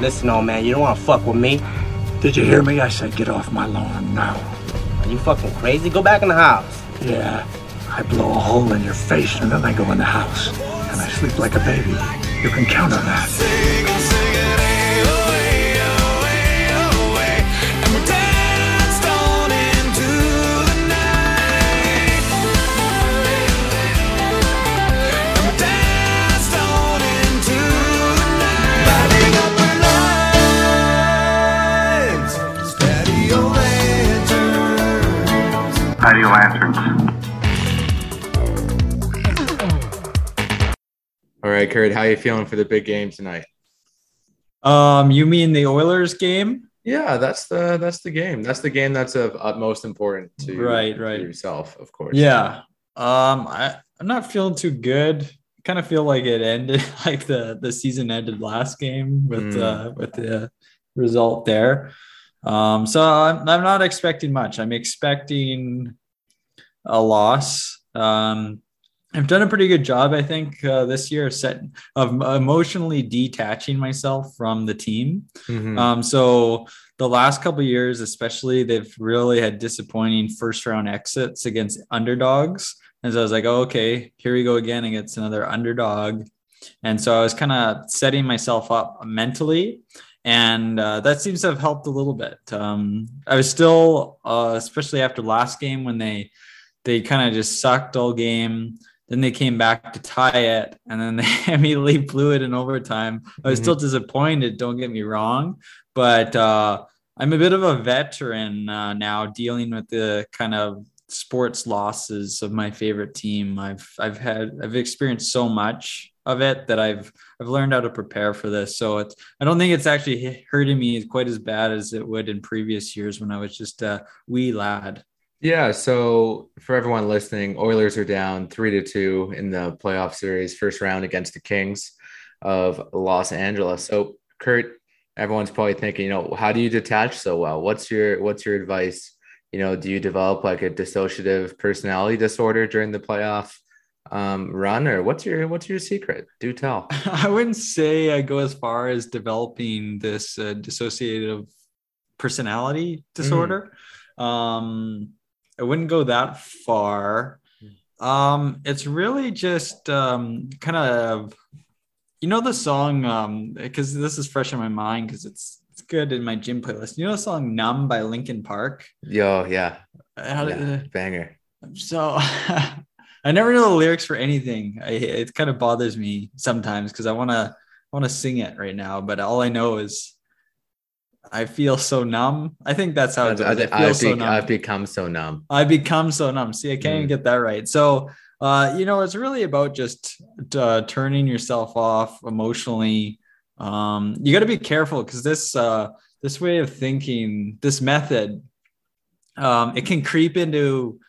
Listen, old man, you don't want to fuck with me. Did you hear me? I said get off my lawn now. Are you fucking crazy? Go back in the house. Yeah, I blow a hole in your face and then I go in the house. And I sleep like a baby. You can count on that. Patio lanterns. All right, Kurt, how you feeling for the big game tonight? Um, you mean the Oilers game? Yeah, that's the that's the game. That's the game that's of utmost importance to Right, to right. yourself, of course. Yeah. Um, I I'm not feeling too good. Kind of feel like it ended like the the season ended last game with Mm. uh with the result there. Um, so I'm I'm not expecting much. I'm expecting a loss. Um, I've done a pretty good job, I think, uh, this year of set of emotionally detaching myself from the team. Mhm. Um, so the last couple of years, especially, they've really had disappointing first round exits against underdogs. And so I was like, oh, okay, here we go again against another underdog. And so I was kind of setting myself up mentally. And uh, that seems to have helped a little bit. Um, I was still, uh, especially after last game when they they kind of just sucked all game. Then they came back to tie it, and then they immediately blew it in overtime. I was Mhm. still disappointed. Don't get me wrong, but uh, I'm a bit of a veteran uh, now, dealing with the kind of sports losses of my favorite team. I've I've had I've experienced so much of it that I've I've learned how to prepare for this. So it's I don't think it's actually hurting me quite as bad as it would in previous years when I was just a wee lad. Yeah, so for everyone listening, Oilers are down three to two in the playoff series, first round against the Kings of Los Angeles. So, Kurt, everyone's probably thinking, you know, how do you detach so well? What's your what's your advice? You know, do you develop like a dissociative personality disorder during the playoff um, run, or what's your what's your secret? Do tell. I wouldn't say I go as far as developing this uh, dissociative personality disorder. Um, I wouldn't go that far. Um, it's really just um, kind of, you know, the song, um, because this is fresh in my mind because it's it's good in my gym playlist. You know the song "Numb" by Linkin Park. Yo, yeah, How did- yeah, banger. so I never know the lyrics for anything. I, it kind of bothers me sometimes because I want to want to sing it right now, but all I know is I feel so numb. I think that's how it I, goes. I feel have so numb. I've become so numb. I become so numb. See, I can't even Mm. get that right. So, uh, you know, it's really about just uh, turning yourself off emotionally. Um, you got to be careful because this uh, this way of thinking, this method, um, it can creep into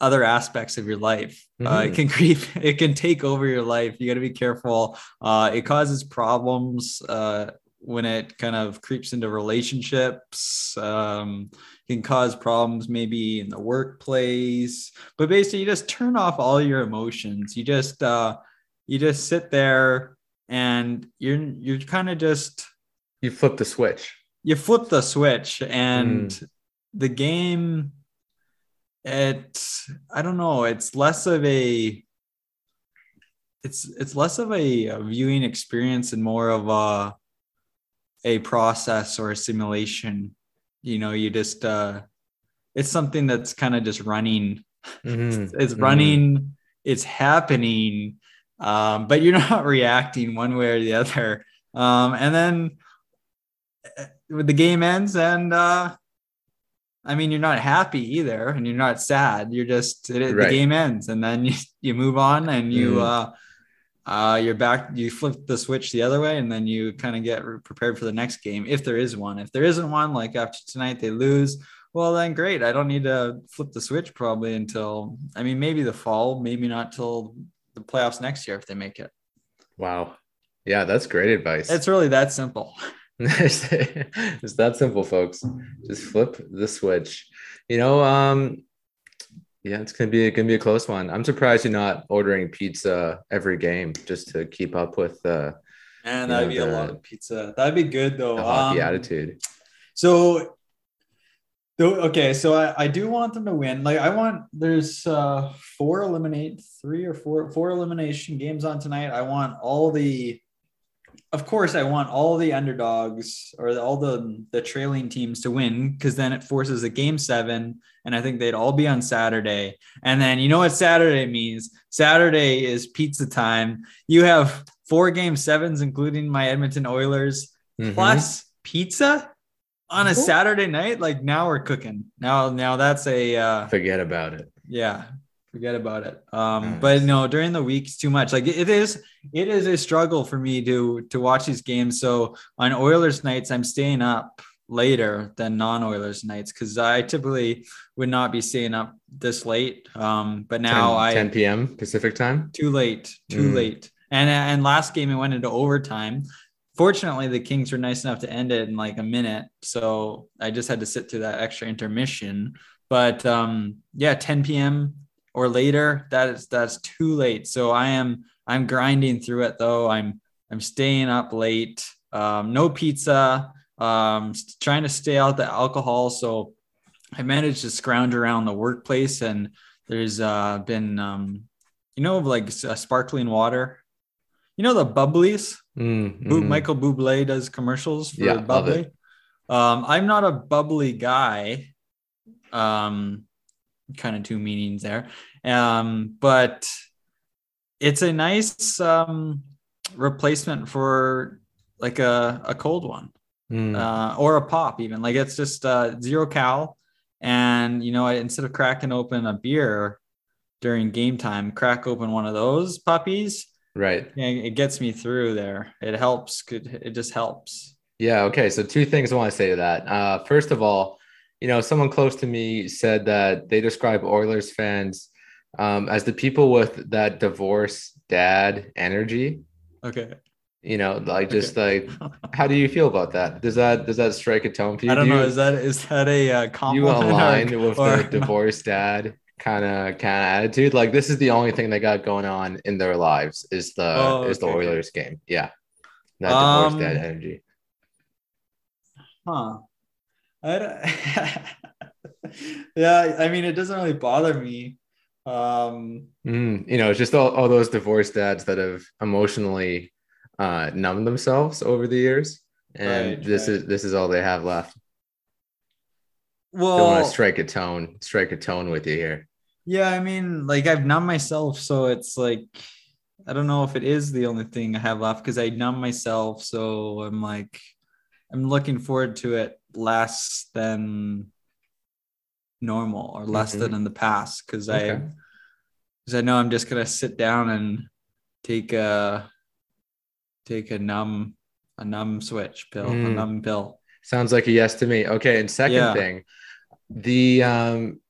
other aspects of your life. Uh, it Mhm. can creep. It can take over your life. You got to be careful. Uh, it causes problems uh, when it kind of creeps into relationships. Um, can cause problems maybe in the workplace but basically you just turn off all your emotions you just uh you just sit there and you're you're kind of just You flip the switch. you flip the switch and the game it i don't know it's less of a it's it's less of a, a viewing experience and more of a a process or a simulation. You know you just uh it's something that's kind of just running. Mhm, it's mhm. running it's happening um but you're not reacting one way or the other. Um and then when the game ends and uh i mean you're not happy either and you're not sad you're just it, Right. the game ends and then you you move on and you Mhm. uh uh, you're back. You flip the switch the other way, and then you kind of get re- prepared for the next game if there is one. If there isn't one, like after tonight they lose, well then great. I don't need to flip the switch probably until I mean maybe the fall, maybe not till the playoffs next year if they make it. Wow. Yeah, that's great advice. It's really that simple. it's that simple, folks. Just flip the switch. You know, um, yeah, it's gonna be gonna be a close one. I'm surprised you're not ordering pizza every game just to keep up with uh Man, that'd know, be a lot of pizza. That'd be good though. The hockey Um, attitude. So, though, okay, so I, I do want them to win. Like I want there's uh four eliminate three or four four elimination games on tonight. I want all the, of course, I want all the underdogs or all the the trailing teams to win because then it forces a game seven, and I think they'd all be on Saturday. And then you know what Saturday means? Saturday is pizza time. You have four game sevens, including my Edmonton Oilers Mhm. plus pizza on a Saturday night. Like now we're cooking. Now, now that's a uh, forget about it. yeah. Forget about it. Um, Nice. but no, during the weeks too much. Like it is, it is a struggle for me to to watch these games. So on Oilers nights, I'm staying up later than non-Oilers nights because I typically would not be staying up this late. Um, but now 10, I 10 p.m. Pacific time. too late, too Mm. late. And and last game it went into overtime. Fortunately, the Kings were nice enough to end it in like a minute, so I just had to sit through that extra intermission. But um, yeah, 10 p.m. or later, that is that's too late. So I am I'm grinding through it though. I'm I'm staying up late. Um, no pizza. Um, trying to stay out the alcohol. So I managed to scrounge around the workplace, and there's uh, been um, you know, like uh, sparkling water. You know the bubblies. Mm, mhm. Michael Bublé does commercials for Yeah, bubbly. Um, I'm not a bubbly guy. Um, kind of two meanings there. Um, but it's a nice um replacement for like a, a cold one Mm. uh, or a pop even like it's just uh, zero cal and you know instead of cracking open a beer during game time crack open one of those puppies right. and it gets me through there it helps it just helps Yeah. Okay. So two things I want to say to that. Uh, first of all, you know, someone close to me said that they describe Oilers fans um, as the people with that divorce dad energy. okay You know, like just like, how do you feel about that? Does that does that strike a tone for you? i don't Do know you- is that is that a uh, you compliment or- align with or the not? divorced dad kind of kind of attitude like this is the only thing they got going on in their lives is the Oh, is the okay, okay. oilers game yeah that divorced dad Um, energy Huh. I don't- yeah, I mean, it doesn't really bother me. Um, Mm, you know it's just all, all those divorced dads that have emotionally uh numbed themselves over the years and Right, this right. is this is all they have left well, they want to strike a tone strike a tone with you here yeah, I mean, like I've numbed myself, so it's like I don't know if it is the only thing I have left because I numb myself, so I'm like I'm looking forward to it less than normal or less Mhm. than in the past because I because I know I'm just gonna sit down and take a take a numb a numb switch pill, a Mm. numb pill. Sounds like a yes to me. Okay, and second Yeah. thing, the um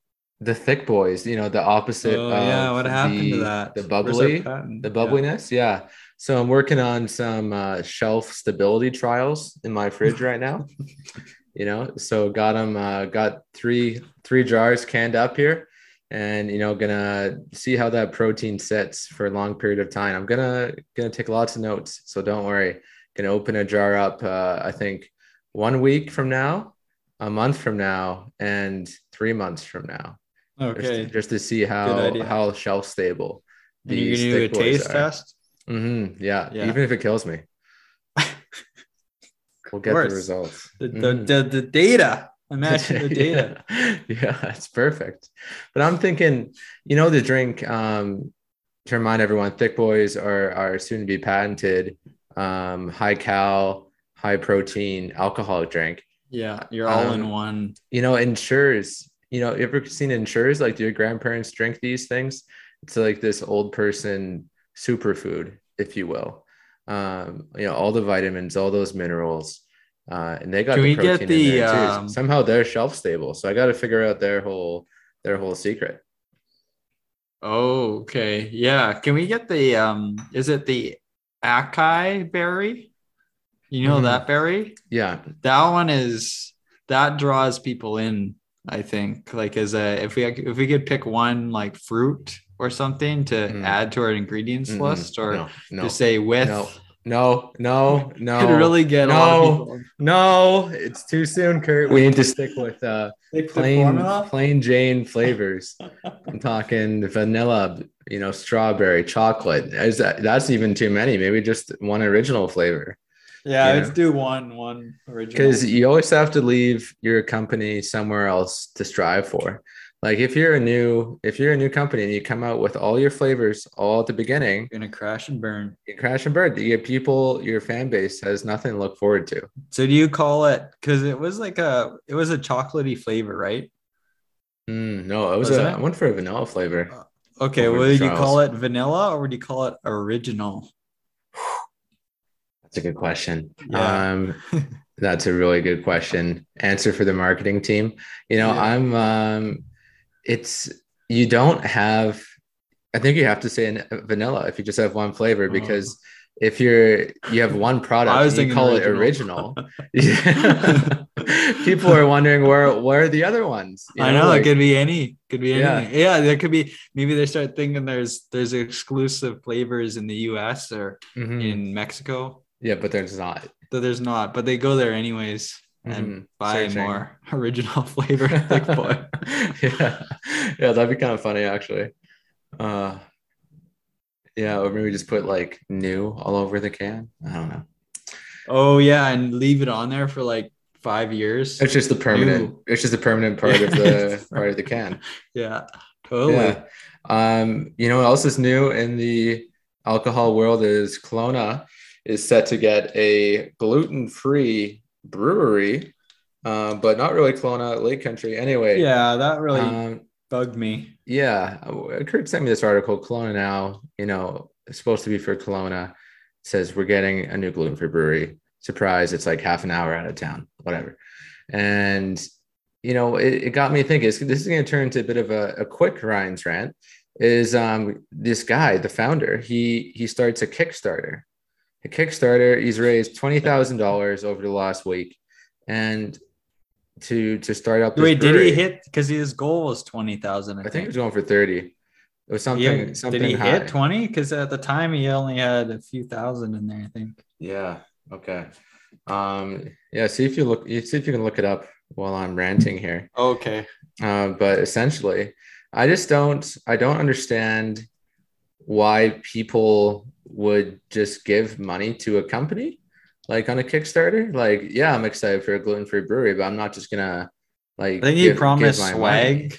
the thick boys, you know, the opposite. Oh yeah, what happened the, to that? The bubbly, the Yeah. bubbliness. Yeah. So I'm working on some uh, shelf stability trials in my fridge right now. you know, so got them. Uh, got three three jars canned up here, and you know, gonna see how that protein sits for a long period of time. I'm gonna gonna take lots of notes, so don't worry. Gonna open a jar up. Uh, I think one week from now, a month from now, and three months from now. Just, Okay. just to see how how shelf stable. And you're gonna do a taste test? mm-hmm. Yeah. Yeah. even if it kills me, we'll get the results. The, the, Mhm. the, the data. Imagine the data. yeah. yeah, it's perfect. But I'm thinking, you know, the drink. Um, to remind everyone, thick boys are are soon to be patented. Um, high cal, high protein alcoholic drink. Yeah, you're all in Um, one. you know, ensures, you know, you ever seen ensures like do your grandparents drink these things? It's like this old person superfood, if you will. Um, you know, all the vitamins, all those minerals, uh, and they got Can the we get protein the, in there too. um, Somehow they're shelf stable. So I got to figure out their whole their whole secret. Oh, okay. Yeah. Can we get the um is it the acai berry? You know Mhm. that berry? Yeah. That one is that draws people in, I think. Like as a if we if we could pick one like fruit or something to Mhm. add to our ingredients Mm-mm. list or no, no, to say with no, No, no, no. Could really get a lot of no, people. no. It's too soon, Kurt. We need to stick with uh, They plain, plain Jane flavors. I'm talking vanilla, you know, strawberry, chocolate. Is that that's even too many? Maybe just one original flavor. Yeah, Yeah. let's do one one original. because you always have to leave your company somewhere else to strive for like if you're a new if you're a new company and you come out with all your flavors all at the beginning You're gonna crash and burn. you crash and burn your people your fan base has nothing to look forward to So do you call it because it was like a it was a chocolatey flavor, right? Mm, no it was, Was a it? I went for a vanilla flavor Okay, Over would you call it vanilla or would you call it original? that's a good question Yeah. um that's a really good question answer for the marketing team you know Yeah. i'm um it's you don't have i think you have to say vanilla if you just have one flavor Oh. because if you're you have one product I was you call original. it original people are wondering where where are the other ones You I know like- it could be any, could be Yeah. anything. Yeah. there could be maybe they start thinking there's there's exclusive flavors in the U.S. or Mhm. in Mexico yeah but there's not that there's not, but they go there anyways and Mhm. buy Searching. more original flavor. Thick boy. yeah, yeah, that'd be kind of funny actually. Uh, yeah, or maybe just put like new all over the can. I don't know. Oh yeah, and leave it on there for like five years. It's just the permanent. New. It's just the permanent part of the part of the can. Yeah, totally. Yeah. Um, you know what else is new in the alcohol world is Kelowna is set to get a gluten-free brewery, uh, but not really Kelowna Lake Country. Anyway, Yeah, that really um, bugged me. Yeah, Kurt sent me this article. Kelowna now, you know, supposed to be for Kelowna. Says we're getting a new gluten-free brewery. Surprise! It's like half an hour out of town. Whatever. And you know, it, it got me thinking. This this is going to turn into a bit of a, a quick Ryan's rant. Is um this guy, the founder? He he starts a Kickstarter. A Kickstarter. He's raised twenty thousand dollars over the last week, and to to start up. this Wait, did he hit? Because his goal was twenty thousand. I, I think think. he was going for 30. It was something, Yeah, something did he high. hit twenty? Because at the time he only had a few thousand in there. I think. Yeah. Okay. Um, yeah, see if you look see if you can look it up while I'm ranting here. Okay. Uh, but essentially, I just don't I don't understand why people would just give money to a company like on a Kickstarter. Like, yeah, I'm excited for a gluten-free brewery, but I'm not just gonna like I think give- give promised my swag. money.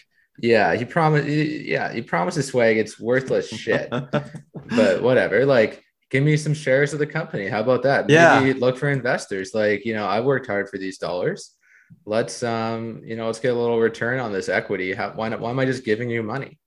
Yeah, he promised. Yeah, he promises swag. It's worthless shit. but whatever. Like, give me some shares of the company. How about that? Yeah. Maybe look for investors. Like, you know, I worked hard for these dollars. Let's, um, you know, let's get a little return on this equity. How, why not? Why am I just giving you money?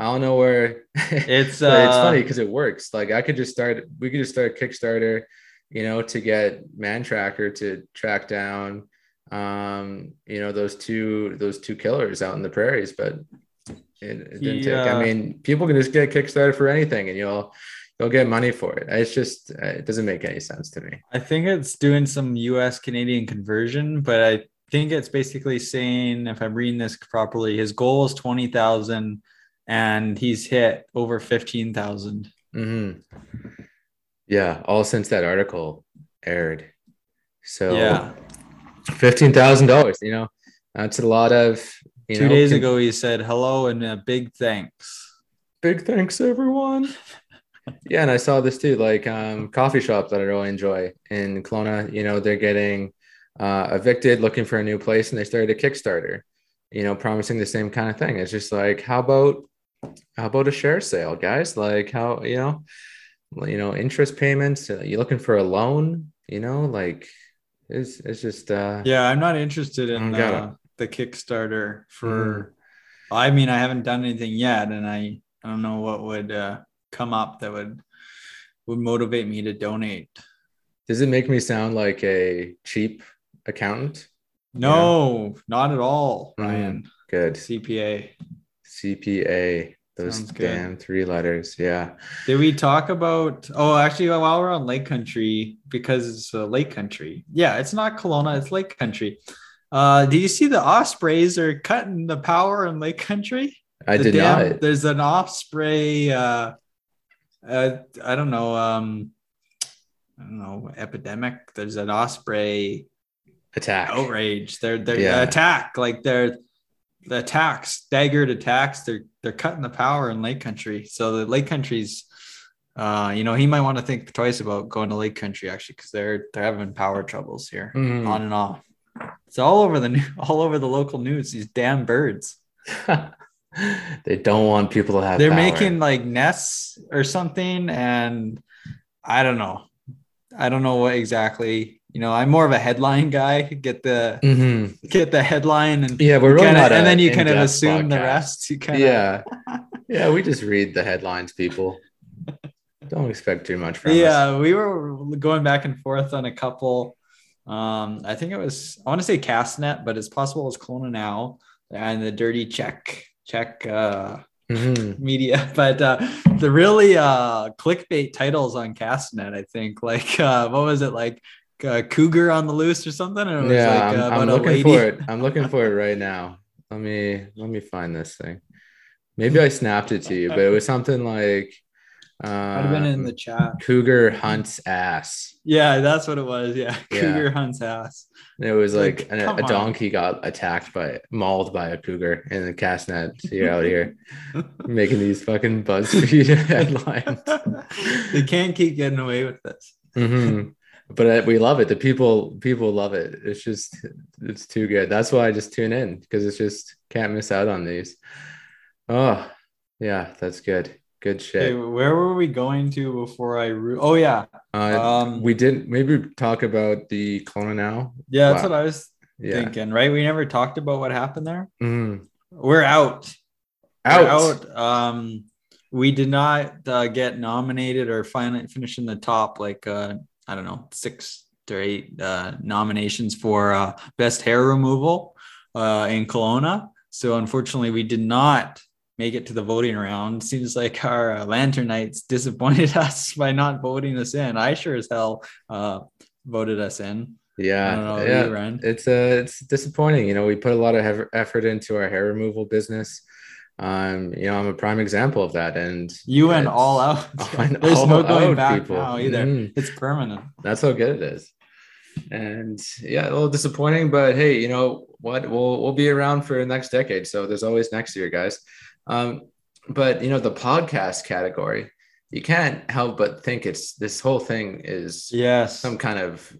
I don't know where. It's But it's uh, funny because it works. Like, I could just start. We could just start a Kickstarter, you know, to get Mantracker to track down, um, you know, those two those two killers out in the prairies. But it, it didn't take. Yeah. I mean, people can just get Kickstarter for anything, and you'll you'll get money for it. It's just uh, it doesn't make any sense to me. I think it's doing some US Canadian conversion, but I think it's basically saying, if I'm reading this properly, his goal is 20,000 and he's hit over 15,000. hmm Yeah, all since that article aired. So Yeah. fifteen thousand dollars. You know, that's a lot of. You Two know, days ago, he said hello and a big thanks. big thanks everyone yeah and i saw this too like um coffee shop that i really enjoy in Kelowna you know they're getting uh evicted looking for a new place and they started a kickstarter you know promising the same kind of thing it's just like how about how about a share sale guys like how you know you know interest payments uh, you looking for a loan you know like it's it's just uh Yeah, I'm not interested in I uh, the Kickstarter for. I mean, I haven't done anything yet, and I I don't know what would uh, come up that would would motivate me to donate. does it make me sound like a cheap accountant No, not at all, Mm. Ryan. good CPA. CPA, those Sounds good. damn three letters. Yeah. Did we talk about? Oh, actually, while we're on Lake Country, because it's uh, Lake Country. Yeah, it's not Kelowna, it's Lake Country. Uh, do you see the ospreys are cutting the power in Lake Country? I The did dam- not. There's an osprey. Uh, uh, I don't know. Um, I don't know epidemic. There's an osprey Attack. outrage. They're they're Yeah. attack like they're the attacks, staggered attacks. They're they're cutting the power in Lake Country. So the Lake Country's, uh, you know, he might want to think twice about going to Lake Country actually because they're they're having power troubles here Mhm. on and off. It's all over the new, all over the local news. These damn birds. they don't want people to have. They're power. making like nests or something, and I don't know. I don't know what exactly. You know, I'm more of a headline guy. Get the Mhm. get the headline and Yeah, we're really kinda- not. and then you kind of assume the rest. You kind of Yeah, yeah. We just read the headlines, people. Don't expect too much from us. yeah. We were going back and forth on a couple. Um, I think it was I want to say Castanet, but it's possible it's Kelowna now and the dirty check check uh Mhm. media, but uh, the really uh, clickbait titles on Castanet, I think, like uh, what was it like, uh, Cougar on the loose or something? Was Yeah, like, I'm, uh, I'm looking for it. I'm looking for it right now. Let me let me find this thing. Maybe I snapped it to you, but it was something like Might have been in um, the chat. Cougar hunts ass. Yeah, that's what it was. Yeah, Yeah. Cougar hunts ass. And It was like, Like, an- a on. donkey got attacked by mauled by a cougar in the cast castanet. You're out here making these fucking BuzzFeed headlines. they can't keep getting away with this. Mhm. But uh, we love it. The people people love it. It's just it's too good. That's why I just tune in because it's just can't miss out on these. Oh yeah, that's good. Good shit. where were we going to before I? Ru- oh yeah, Uh, um, we didn't maybe talk about the Kelowna now. yeah, that's Wow. what I was Yeah. thinking. Right, we never talked about what happened there. Mhm. We're out. Out. We're out. Um, we did not uh, get nominated or finally finish in the top, like uh, I don't know, six or eight uh, nominations for uh, best hair removal uh, in Kelowna. So unfortunately, we did not make it to the voting round. Seems like our uh, Lantern Knights disappointed us by not voting us in. I sure as hell uh, voted us in. Yeah, know, yeah. you, It's uh, it's disappointing. You know, we put a lot of effort into our hair removal business. Um, you know, I'm a prime example of that, and You went all out. There's no going back people. now either. Mhm. It's permanent. That's how good it is. And yeah, a little disappointing, but hey, you know what? We'll we'll be around for the next decade, so there's always next year, guys. Um, but you know, the podcast category, you can't help but think it's this whole thing is Yes. some kind of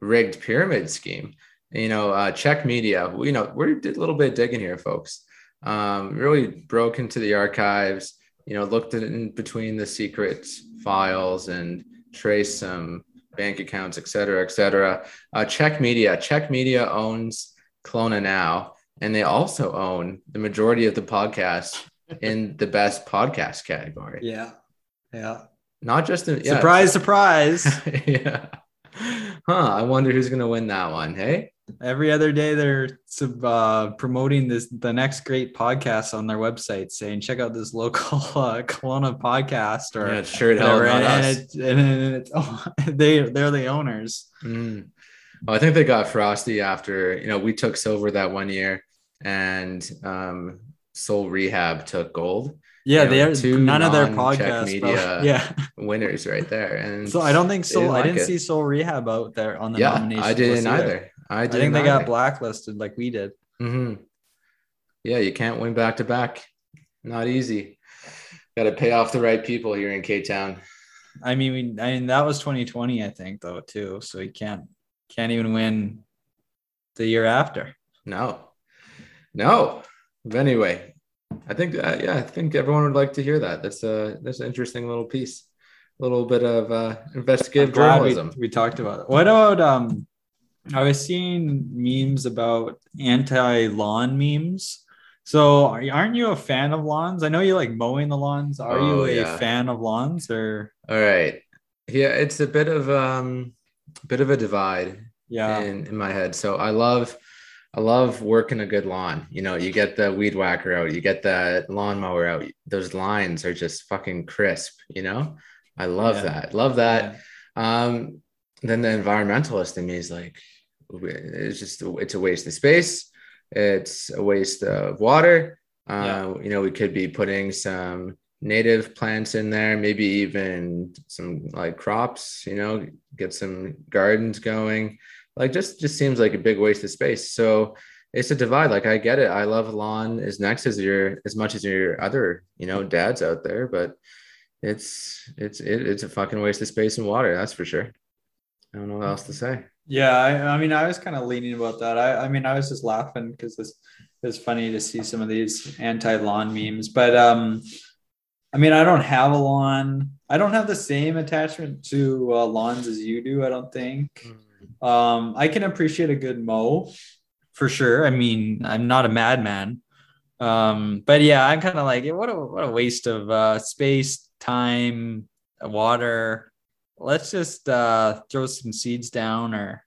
rigged pyramid scheme. You know, uh, Czech Media. You know, we did a little bit of digging here, folks. Um, really broke into the archives. You know, looked in between the secret files and traced some bank accounts, et cetera, et cetera. Uh, Czech Media. Czech Media owns Kelowna now, and they also own the majority of the podcasts in the best podcast category. Yeah. Yeah. Not just in yeah, Surprise, surprise. yeah. Huh. I wonder who's gonna win that one. Hey. Every other day they're uh, promoting this the next great podcast on their website, saying check out this local uh, Kelowna podcast or Yeah, sure whatever. And, us. it, and it's oh, they they're the owners. Mm. Well, I think they got frosty after you know we took silver that one year, and um, Soul Rehab took gold. Yeah, You know, they're two none of their non-Czech media. Yeah. Winners right there. And So I don't think Soul. I didn't see Soul Rehab out there on the Yeah, nomination. I didn't list either. I I think they got blacklisted like we did. Mm-hmm. Yeah, you can't win back to back. Not easy. Got to pay off the right people here in K Town. I mean, we, I mean that was 2020, I think, though, too. So you can't can't even win the year after. No, no. But anyway, I think uh, yeah, I think everyone would like to hear that. That's a that's an interesting little piece, a little bit of uh, investigative glad we, journalism. we talked about it. What about um? I was seeing memes about anti-lawn memes. So are, aren't you a fan of lawns? I know you like mowing the lawns. Are Oh, you a yeah. fan of lawns or All right, yeah, it's a bit of um, bit of a divide yeah? in in my head. So I love. I love working a good lawn. You know, you get the weed whacker out, you get the lawnmower out. Those lines are just fucking crisp. You know, I love Yeah. that. Love that. Um, then the environmentalist in me is like, it's just it's a waste of space. It's a waste of water. Uh, Yeah. You know, we could be putting some native plants in there, maybe even some like crops, you know, get some gardens going. Like just just seems like a big waste of space. So it's a divide. Like I get it. I love lawn as next as your as much as your other, you know, dads out there, but it's it's it, it's a fucking waste of space and water, that's for sure. I don't know what else to say. Yeah, I, I mean, I was kind of leaning about that. I, I mean, I was just laughing because it's it's funny to see some of these anti-lawn memes. But um, I mean, I don't have a lawn. I don't have the same attachment to uh, lawns as you do. I don't think. Um, I can appreciate a good mow, for sure. I mean, I'm not a madman. Um, but yeah, I'm kind of like, what a what a waste of uh, space, time, water let's just uh, throw some seeds down or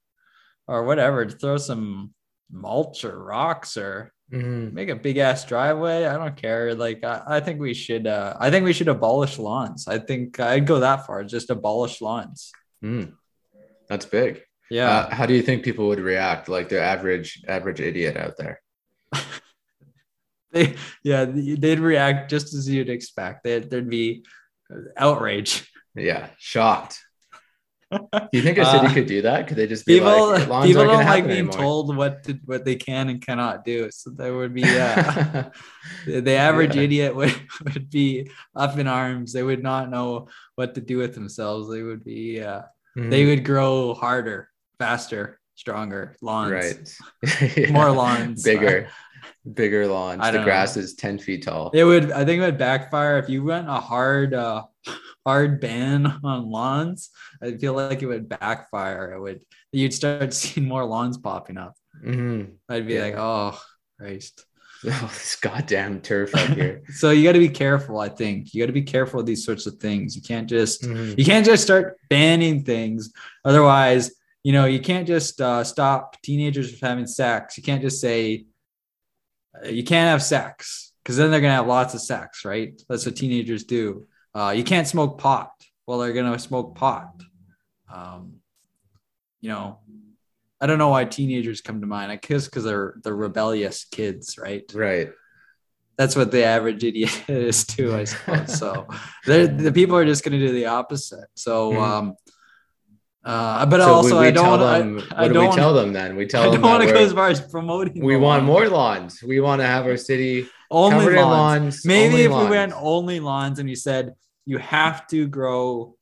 or whatever throw some mulch or rocks or Mhm. make a big ass driveway i don't care like i, I think we should uh, i think we should abolish lawns i think i'd go that far just abolish lawns Mm. That's big. yeah Uh, how do you think people would react? Like the average average idiot out there. they yeah they'd react just as you'd expect They'd, there'd be outrage Yeah, shocked. Do you think a city Uh, could do that? Could they just be people like, people don't like being anymore? told what to, what they can and cannot do so there would be uh the average Yeah. idiot would, would be up in arms they would not know what to do with themselves they would be uh they Mhm. would grow harder faster stronger lawns right. More lawns. bigger, bigger lawns. The grass know. is ten feet tall. it would i think it would backfire if you went a hard uh hard ban on lawns i feel like it would backfire. It would you'd start seeing more lawns popping up. Mhm. i'd be Yeah. like oh christ. Oh, this goddamn turf up here. so you got to be careful i think. You got to be careful with these sorts of things. You can't just Mhm. you can't just start banning things. Otherwise you know you can't just uh, stop teenagers from having sex. You can't just say uh, you can't have sex because then they're gonna have lots of sex right? That's what teenagers do uh, you can't smoke pot well they're gonna smoke pot um, you know i don't know why teenagers come to mind i guess because they're the rebellious kids right Right. that's what the average idiot is too, I suppose. So the people are just going to do the opposite. So, Mhm. um, uh, but So also we, we I don't them. to. what I do don't we tell them then? We tell I them don't want to go as far as promoting. we want more lawns. We want to have our city only covered lawns. lawns. Maybe only if lawns. we went only lawns and you said you have to grow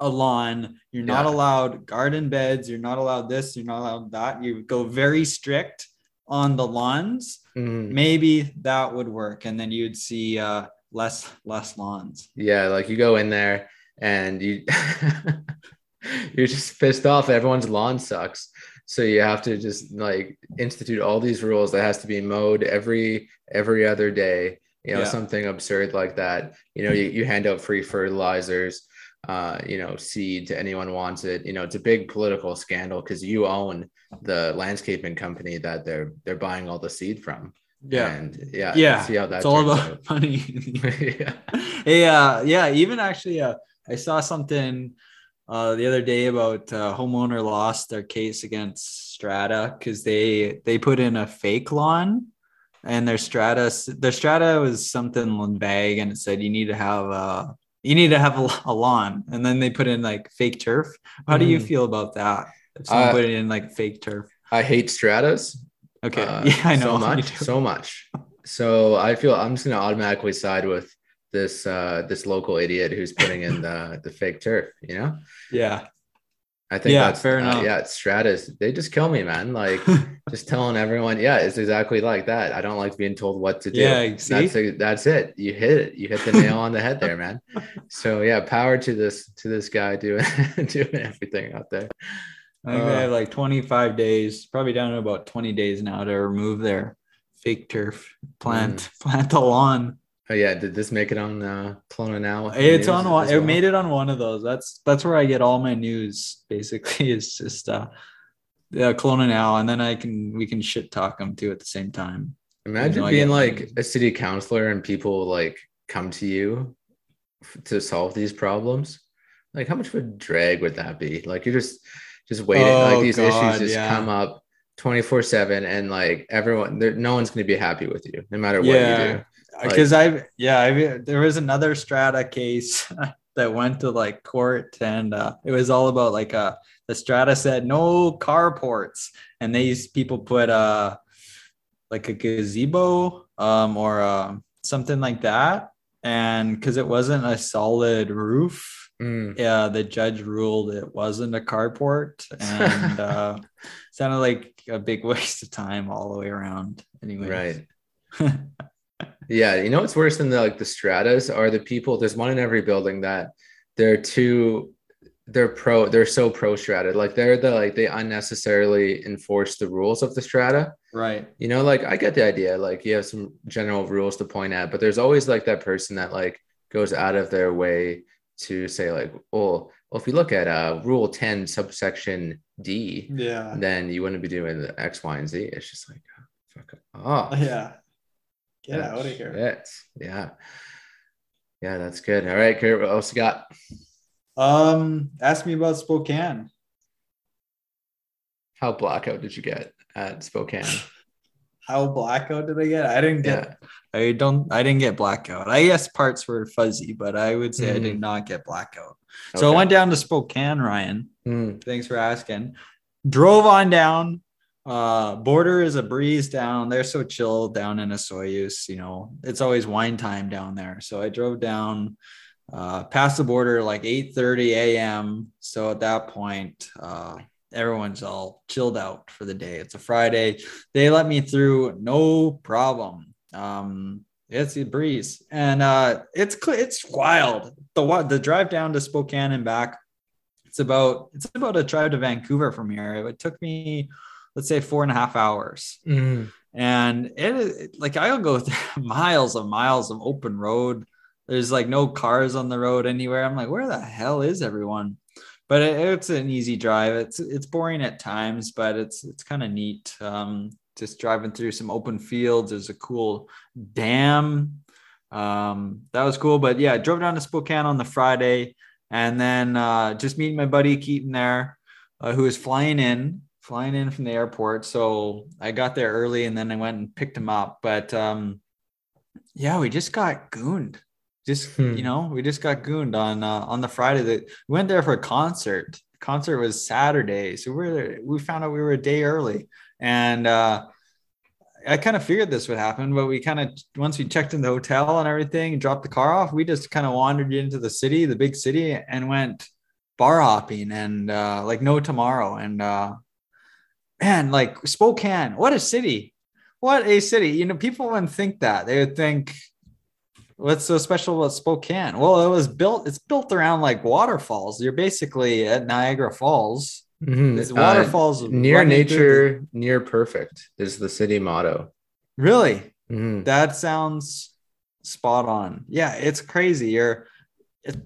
a lawn, you're not allowed garden beds. You're not allowed this. You're not allowed that. You go very strict on the lawns. Mhm. Maybe that would work, and then you'd see uh, less less lawns. Yeah, like you go in there and you you're just pissed off. Everyone's lawn sucks. So you have to just like institute all these rules that has to be mowed every every other day. You know, Yeah. something absurd like that. You know, you, you hand out free fertilizers, uh, you know, seed to anyone wants it. You know, it's a big political scandal because you own the landscaping company that they're they're buying all the seed from. And yeah, yeah. see how that it's all about out. money. yeah. hey, uh, yeah, even actually, uh, I saw something uh, the other day about uh, homeowner lost their case against Strata because they they put in a fake lawn, and their Strata their Strata was something vague, and it said you need to have a you need to have a, a lawn, and then they put in like fake turf. How do you Mhm. feel about that? If someone Uh, put in like fake turf. I hate stratas. Okay, uh, yeah, I know so much, so much. So I feel I'm just gonna automatically side with this uh this local idiot who's putting in the the fake turf. You know, yeah, I think Yeah, that's fair uh, enough. yeah, stratas. They just kill me, man. Like just telling everyone, yeah, it's exactly like that. I don't like being told what to do. Yeah, see? that's it- that's it. You hit it. You hit the nail on the head there, man. So yeah, power to this to this guy doing doing everything out there. I think Uh, they have like 25 days, probably down to about 20 days now to remove their fake turf, plant, plant the lawn. Oh yeah, did this make it on uh, Kelowna now? It's news on one. It well? made it on one of those. That's that's where I get all my news. Basically, it's just uh, yeah, Kelowna now, and then I can we can shit talk them too at the same time. Imagine being like a city councilor and people like come to you f- to solve these problems. Like, how much of a drag would that be? Like, you're just just waiting. Oh, like these God, issues just yeah. come up twenty four seven, and like everyone, there, no one's going to be happy with you, no matter what you do. Because I yeah. I there was another strata case that went to like court and uh, it was all about like uh the strata said no carports. And these people put uh like a gazebo um or uh, something like that. And because it wasn't a solid roof Mm. yeah the judge ruled it wasn't a carport. And uh sounded like a big waste of time all the way around anyway Right. Yeah, you know what's worse than the like the stratas are the people. There's one in every building that they're too they're pro they're so pro strata. Like they're the like they unnecessarily enforce the rules of the strata. right You know, like I get the idea, like you have some general rules to point at, but there's always like that person that like goes out of their way to say, like, oh, well, if you look at uh rule 10 subsection D, yeah then you wouldn't be doing the X, Y, and Z. It's just like fuck off. yeah get Yeah, out of here shit. Yeah. Yeah, that's good. All right, Kurt, what else you got? um ask me about spokane How blackout did you get at Spokane? how blackout did i get i didn't get Yeah. i don't i didn't get blackout i guess parts were fuzzy but i would say i did Mhm. not get blackout so i went down to spokane ryan Mm, Thanks for asking. Drove on down. Uh, border is a breeze down. They're so chill down in a Soyuz. You know, it's always wine time down there. So I drove down, uh, past the border like 8 30 a.m. So at that point, uh, everyone's all chilled out for the day. It's a Friday. They let me through, no problem. Um, it's a breeze, and uh, it's it's wild. The the drive down to Spokane and back it's about it's about a drive to Vancouver from here. It took me, let's say, four and a half hours, mm, and it, like I'll go through miles of miles of open road. There's like no cars on the road anywhere. I'm like, where the hell is everyone? But it, it's an easy drive. It's it's boring at times, but it's it's kind of neat. Um, just driving through some open fields. There's a cool dam. Um, that was cool. But yeah, I drove down to Spokane on the Friday and then uh, just meeting my buddy Keaton there, uh, who was flying in, flying in from the airport. So I got there early, and then I went and picked him up. But um, yeah, we just got gooned. Just Hmm. you know, we just got gooned on uh, on the Friday. That we went there for a concert. The concert was Saturday, so we were we found out we were a day early, and uh, I kind of figured this would happen, but we kind of once we checked in the hotel and everything, and dropped the car off, we just kind of wandered into the city, the big city, and went bar hopping and uh, like no tomorrow. And uh, man, like Spokane, what a city! What a city! You know, people wouldn't think that. They would think, what's so special about Spokane? Well, it was built. It's built around like waterfalls. You're basically at Niagara Falls. mhm. There's Uh, waterfalls near through the- nature, near perfect is the city motto. Really? Mhm. That sounds spot on. Yeah, it's crazy. You're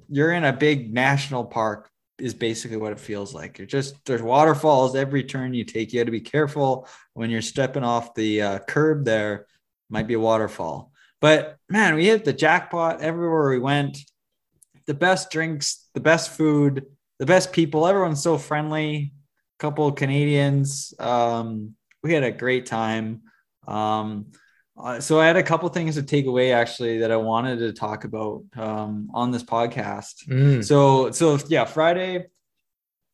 you're in a big national park is basically what it feels like. You're just there's waterfalls every turn you take. You got to be careful when you're stepping off the uh, curb. There might be a waterfall, but man, we hit the jackpot everywhere we went. The best drinks, the best food, the best people. Everyone's so friendly. A couple of Canadians. Um, we had a great time. Um, uh, so I had a couple things to take away actually that I wanted to talk about um, on this podcast. Mm. So so yeah, Friday,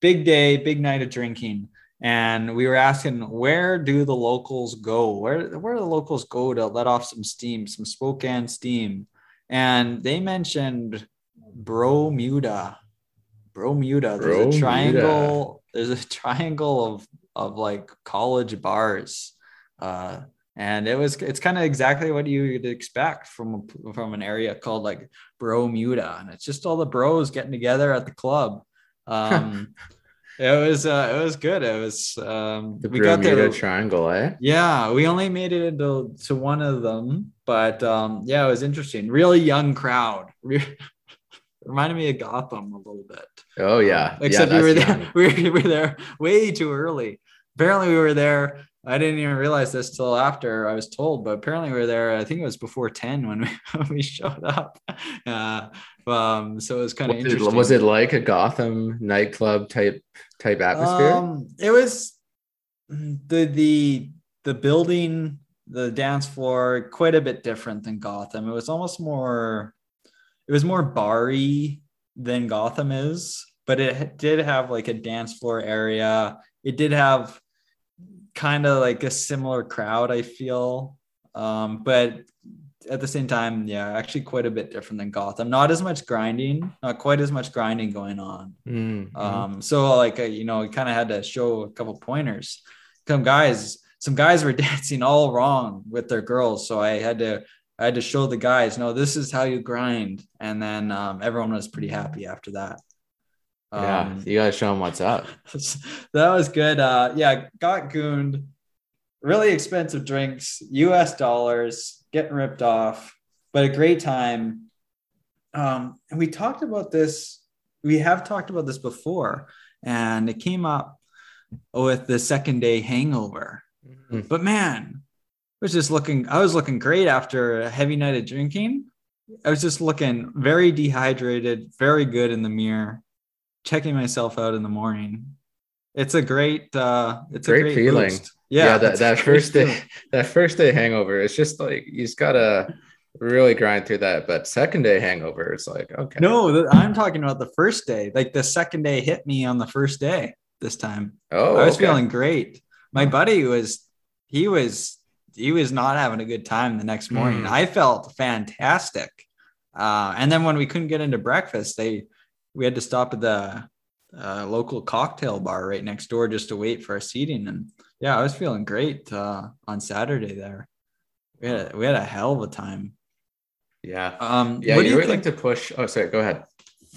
big day, big night of drinking, and we were asking where do the locals go? Where where do the locals go to let off some steam, some Spokane steam? And they mentioned Bromuda. Bromuda. There's Bromuda. a triangle. There's a triangle of of like college bars. Uh, and it was it's kind of exactly what you would expect from from an area called like Bromuda, and it's just all the bros getting together at the club. Um, it was uh, it was good. It was um, The we got Bermuda there. Triangle, eh? Yeah, we only made it into to one of them, but um, yeah, it was interesting. Really young crowd. Reminded me of Gotham a little bit. Oh yeah. Um, except yeah, we were there. We were, we were there way too early. Apparently, we were there. I didn't even realize this till after I was told, but apparently, we were there. I think it was before ten when we when we showed up. Uh, um, so it was kind of it, interesting. was it like a Gotham nightclub type type atmosphere? Um, it was the the the building the dance floor quite a bit different than Gotham. It was almost more, it was more bary than Gotham is, but it did have like a dance floor area. It did have kind of like a similar crowd, I feel. Um, but at the same time, yeah, actually quite a bit different than Gotham. Not as much grinding, not quite as much grinding going on. Mm, Um, so like uh, you know, we kind of had to show a couple pointers. Some guys, some guys were dancing all wrong with their girls, so I had to I had to show the guys, no, this is how you grind, and then um, everyone was pretty happy after that. Yeah, Um, you gotta show them what's up. that was good. Uh, yeah, got gooned. Really expensive drinks, U.S. dollars, getting ripped off, but a great time. Um, and we talked about this. We have talked about this before, and it came up with the second day hangover. Mhm. But man, I was just looking. I was looking great after a heavy night of drinking. I was just looking very dehydrated, very good in the mirror, checking myself out in the morning. It's a great, uh, it's Great a great feeling. boost. Yeah, that, that first day, feeling. that first day hangover, it's just like you just gotta really grind through that. But second day hangover, it's like okay, No, I'm talking about the first day. Like the second day hit me on the first day this time. oh, I was okay. feeling great. My buddy was, he was, he was not having a good time the next morning. Mm. I felt fantastic. Uh, and then when we couldn't get into breakfast, they, we had to stop at the uh, local cocktail bar right next door just to wait for our seating. And yeah, I was feeling great uh, on Saturday there. We had, a, we had a hell of a time. yeah, Um, yeah. what You do you really think? like to push. Oh, sorry, go ahead.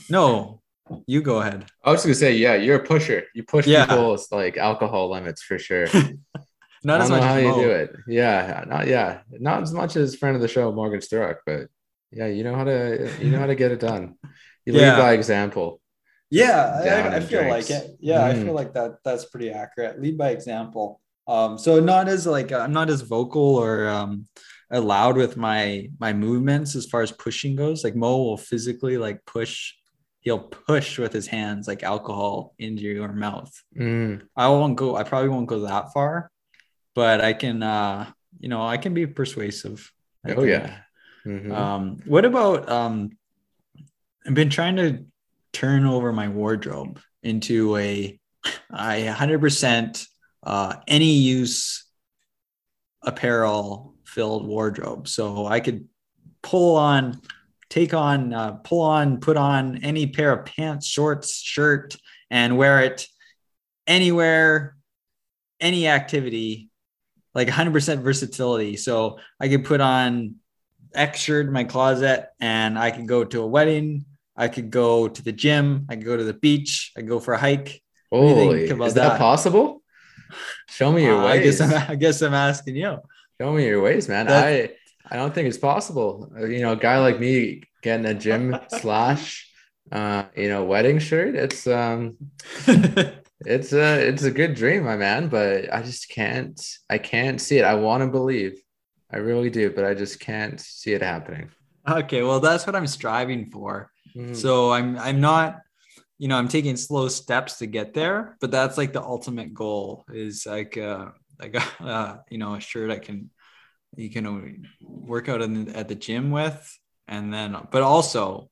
no, you go ahead. I was gonna say, yeah, you're a pusher. You push Yeah. people's like alcohol limits for sure. Not as much how as you do it. Yeah, not yeah, not as much as friend of the show Morgan Sturrock, but yeah, you know how to you know how to get it done. You Yeah. lead by example. Yeah, I, I feel drinks. like it. Yeah, I Mm. feel like that. That's pretty accurate. Lead by example. Um, so not as like I'm not as vocal or um loud with my my movements as far as pushing goes. Like Mo will physically like push. He'll push with his hands like alcohol into your mouth. Mm, I won't go. I probably won't go that far, but I can. uh You know, I can be persuasive. I oh think. yeah. Mhm. Um, what about um I've been trying to turn over my wardrobe into a I 100% uh any use apparel filled wardrobe. So I could pull on take on uh, pull on put on any pair of pants, shorts, shirt and wear it anywhere any activity like 100% versatility. So I could put on X shirt in my closet and I could go to a wedding. I could go to the gym. I could go to the beach. I could go for a hike. Holy, is that, that? possible? Show me your Uh, I ways. guess I'm, I guess I'm asking you. Show me your ways, man. That- I I don't think it's possible. Uh, You know, a guy like me getting a gym slash uh you know wedding shirt. It's um it's a it's a good dream, my man. But I just can't I can't see it. I want to believe, I really do, but I just can't see it happening. okay, well, that's what I'm striving for. Mhm. So I'm I'm not, you know, I'm taking slow steps to get there, but that's like the ultimate goal is like uh like uh you know a shirt I can you can work out the, at the gym with, and then but also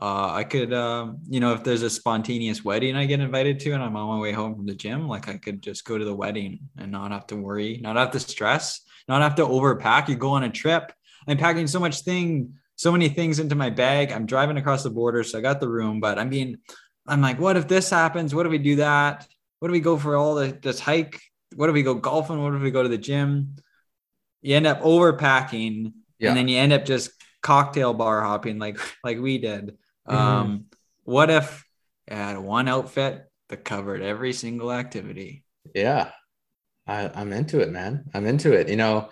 uh I could um you know if there's a spontaneous wedding I get invited to and I'm on my way home from the gym, like I could just go to the wedding and not have to worry, not have to stress, not have to overpack. You go on a trip. I'm packing so much thing so many things into my bag. I'm driving across the border, so I got the room, but I mean, I'm like, what if this happens? What if we do that? What if we go for all the this hike? What if we go golfing? What if we go to the gym? You end up overpacking, Yeah. and then you end up just cocktail bar hopping like like we did. Mhm. Um, what if I had one outfit that covered every single activity? Yeah, I, I'm into it, man. I'm into it. You know,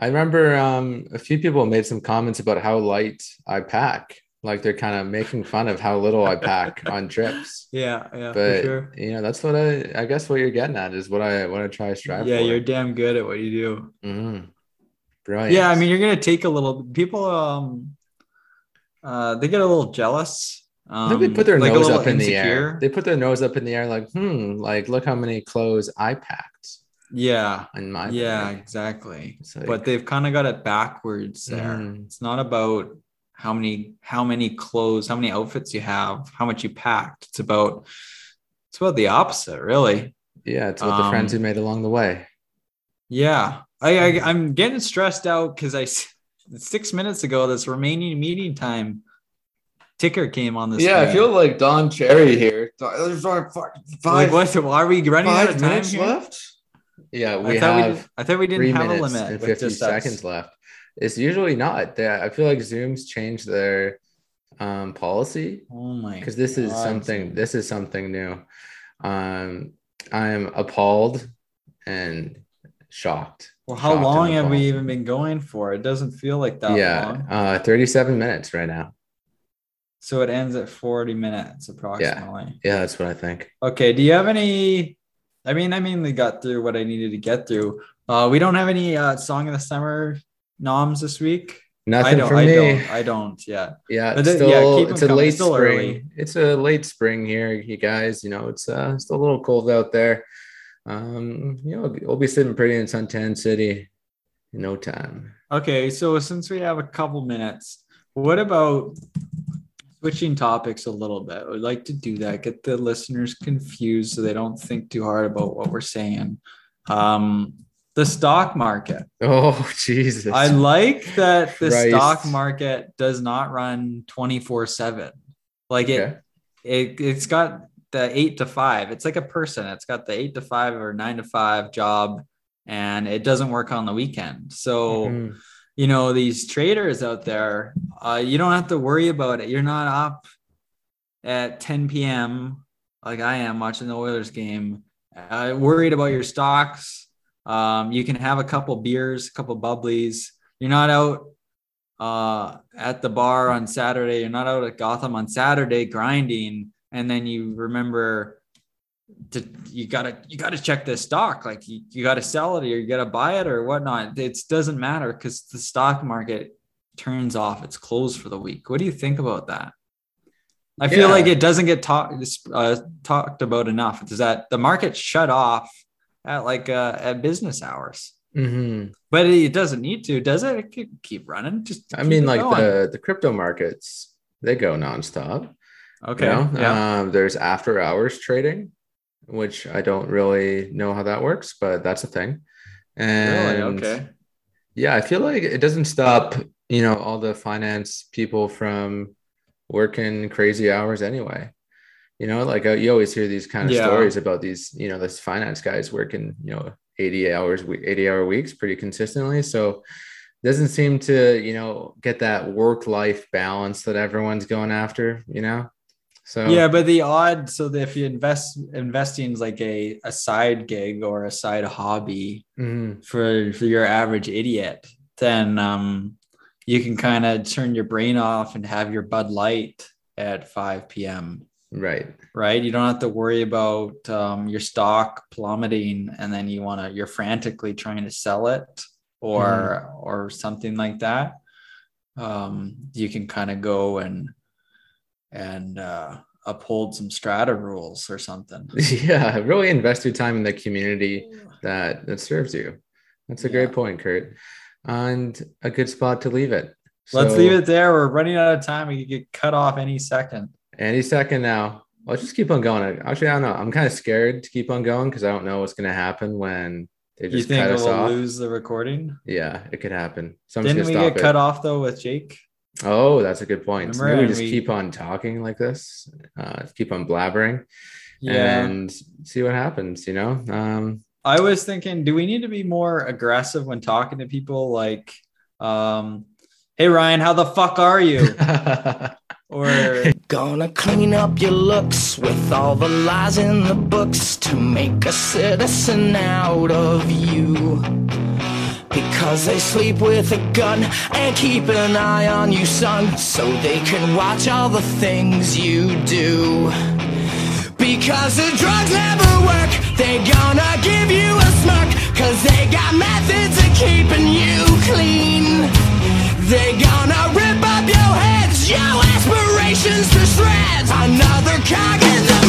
I remember um, a few people made some comments about how light I pack. Like they're kind of making fun of how little I pack on trips. Yeah, yeah, But for sure. you know, that's what I I guess what you're getting at is what I what I try to strive Yeah, for. you're damn good at what you do. Mm-hmm. Brilliant. Yeah, I mean, you're gonna take a little. People, um, uh, they get a little jealous. Um, they put their like nose up in the air. They put their nose up in the air, like, hmm, like look how many clothes I packed. Yeah. In my Yeah, opinion. exactly. Like- but they've kind of got it backwards there. Mhm. It's not about how many how many clothes, how many outfits you have, how much you packed. It's about it's about the opposite, really. yeah, it's what the friends Um, you made along the way. Yeah. I, I I'm getting stressed out because I six minutes ago this remaining meeting time ticker came on the Yeah, I feel like Don Cherry here. There's five, five, like what are we running out of time minutes here? left. Yeah, we I thought we have did- I thought we didn't have a limit and 50 just us. seconds left. It's usually not. They, I feel like Zoom's changed their um, policy Oh my because this is something. This is something new. Um, I'm appalled and shocked. Well, how Shocked long have we even been going for? It doesn't feel like that yeah, long. uh, 37 minutes right now. So it ends at 40 minutes approximately. Yeah. Yeah, that's what I think. Okay. Do you have any? I mean, I mainly got through what I needed to get through. Uh, we don't have any uh, song of the summer noms this week. Nothing I don't. for I me. don't. I don't. Yeah. Yeah, it's then- yeah, still it's a coming. late It's spring. early. It's a late spring here, you guys. You know, it's uh it's a little cold out there. Um, you know, we'll be sitting pretty in Suntan City in no time. Okay. So since we have a couple minutes, what about switching topics a little bit? We'd like to do that. Get the listeners confused so they don't think too hard about what we're saying. Um, the stock market. Oh Jesus! I like that the Christ. stock market does not run 24 7. Like it, Okay. it, it's got the eight to five. It's like a person. It's got the eight to five or nine to five job, and it doesn't work on the weekend. So, Mhm. You know, these traders out there, uh, you don't have to worry about it. You're not up at 10 p.m. like I am watching the Oilers game, uh, worried about your stocks. Um, you can have a couple beers, a couple bubblies. You're not out uh, at the bar on Saturday. You're not out at Gotham on Saturday grinding, and then you remember to you gotta you gotta check this stock. Like you, you gotta sell it or you gotta buy it or whatnot. It doesn't matter because the stock market turns off. It's closed for the week. What do you think about that? I feel Yeah. like it doesn't get talked uh, talked about enough. Is that the market shut off at like uh, at business hours? Mhm. But it doesn't need to, does it? It could keep running. Just I mean, like going. the the crypto markets, they go nonstop. okay, You know? yeah, Um, there's after hours trading, which I don't really know how that works, but that's a thing. And really, okay, Yeah, I feel like it doesn't stop, you know, all the finance people from working crazy hours anyway. You know, like uh, you always hear these kind of Yeah. stories about these, you know, this finance guys working, you know, 80 hours, 80 hour weeks pretty consistently. So doesn't seem to, you know, get that work life balance that everyone's going after, you know? So yeah. But the odd, so that if you invest, investing is like a a side gig or a side hobby mhm, for for your average idiot, then um, you can kind of turn your brain off and have your Bud Light at 5 p.m. right. right? You don't have to worry about um, your stock plummeting and then you want to you're frantically trying to sell it or Mm-hmm. or something like that. Um, you can kind of go and and uh, uphold some strata rules or something. Yeah, really invest your time in the community that that serves you. That's a Yeah. great point, Kurt, and a good spot to leave it. Let's leave it there. We're running out of time. We could get cut off any second. any second now. Let's just keep on going. Actually, I don't know. I'm kind of scared to keep on going because I don't know what's going to happen when they You just think cut us we'll off. lose the recording? Yeah, it could happen. Someone's Didn't we gonna get stop cut it. off though with Jake? Oh, that's a good point. Remember, maybe we just we- keep on talking like this, uh, keep on blabbering, Yeah. and see what happens. You know, um, I was thinking, do we need to be more aggressive when talking to people? Like, um, hey Ryan, how the fuck are you? Or Gonna clean up your looks with all the lies in the books to make a citizen out of you. Because they sleep with a gun and keep an eye on you, son, so they can watch all the things you do. Because the drugs never work, they gonna give you a smirk, cause they got methods of keeping you clean. They gonna rip up your heads, your aspirations to shreds. Another cog in the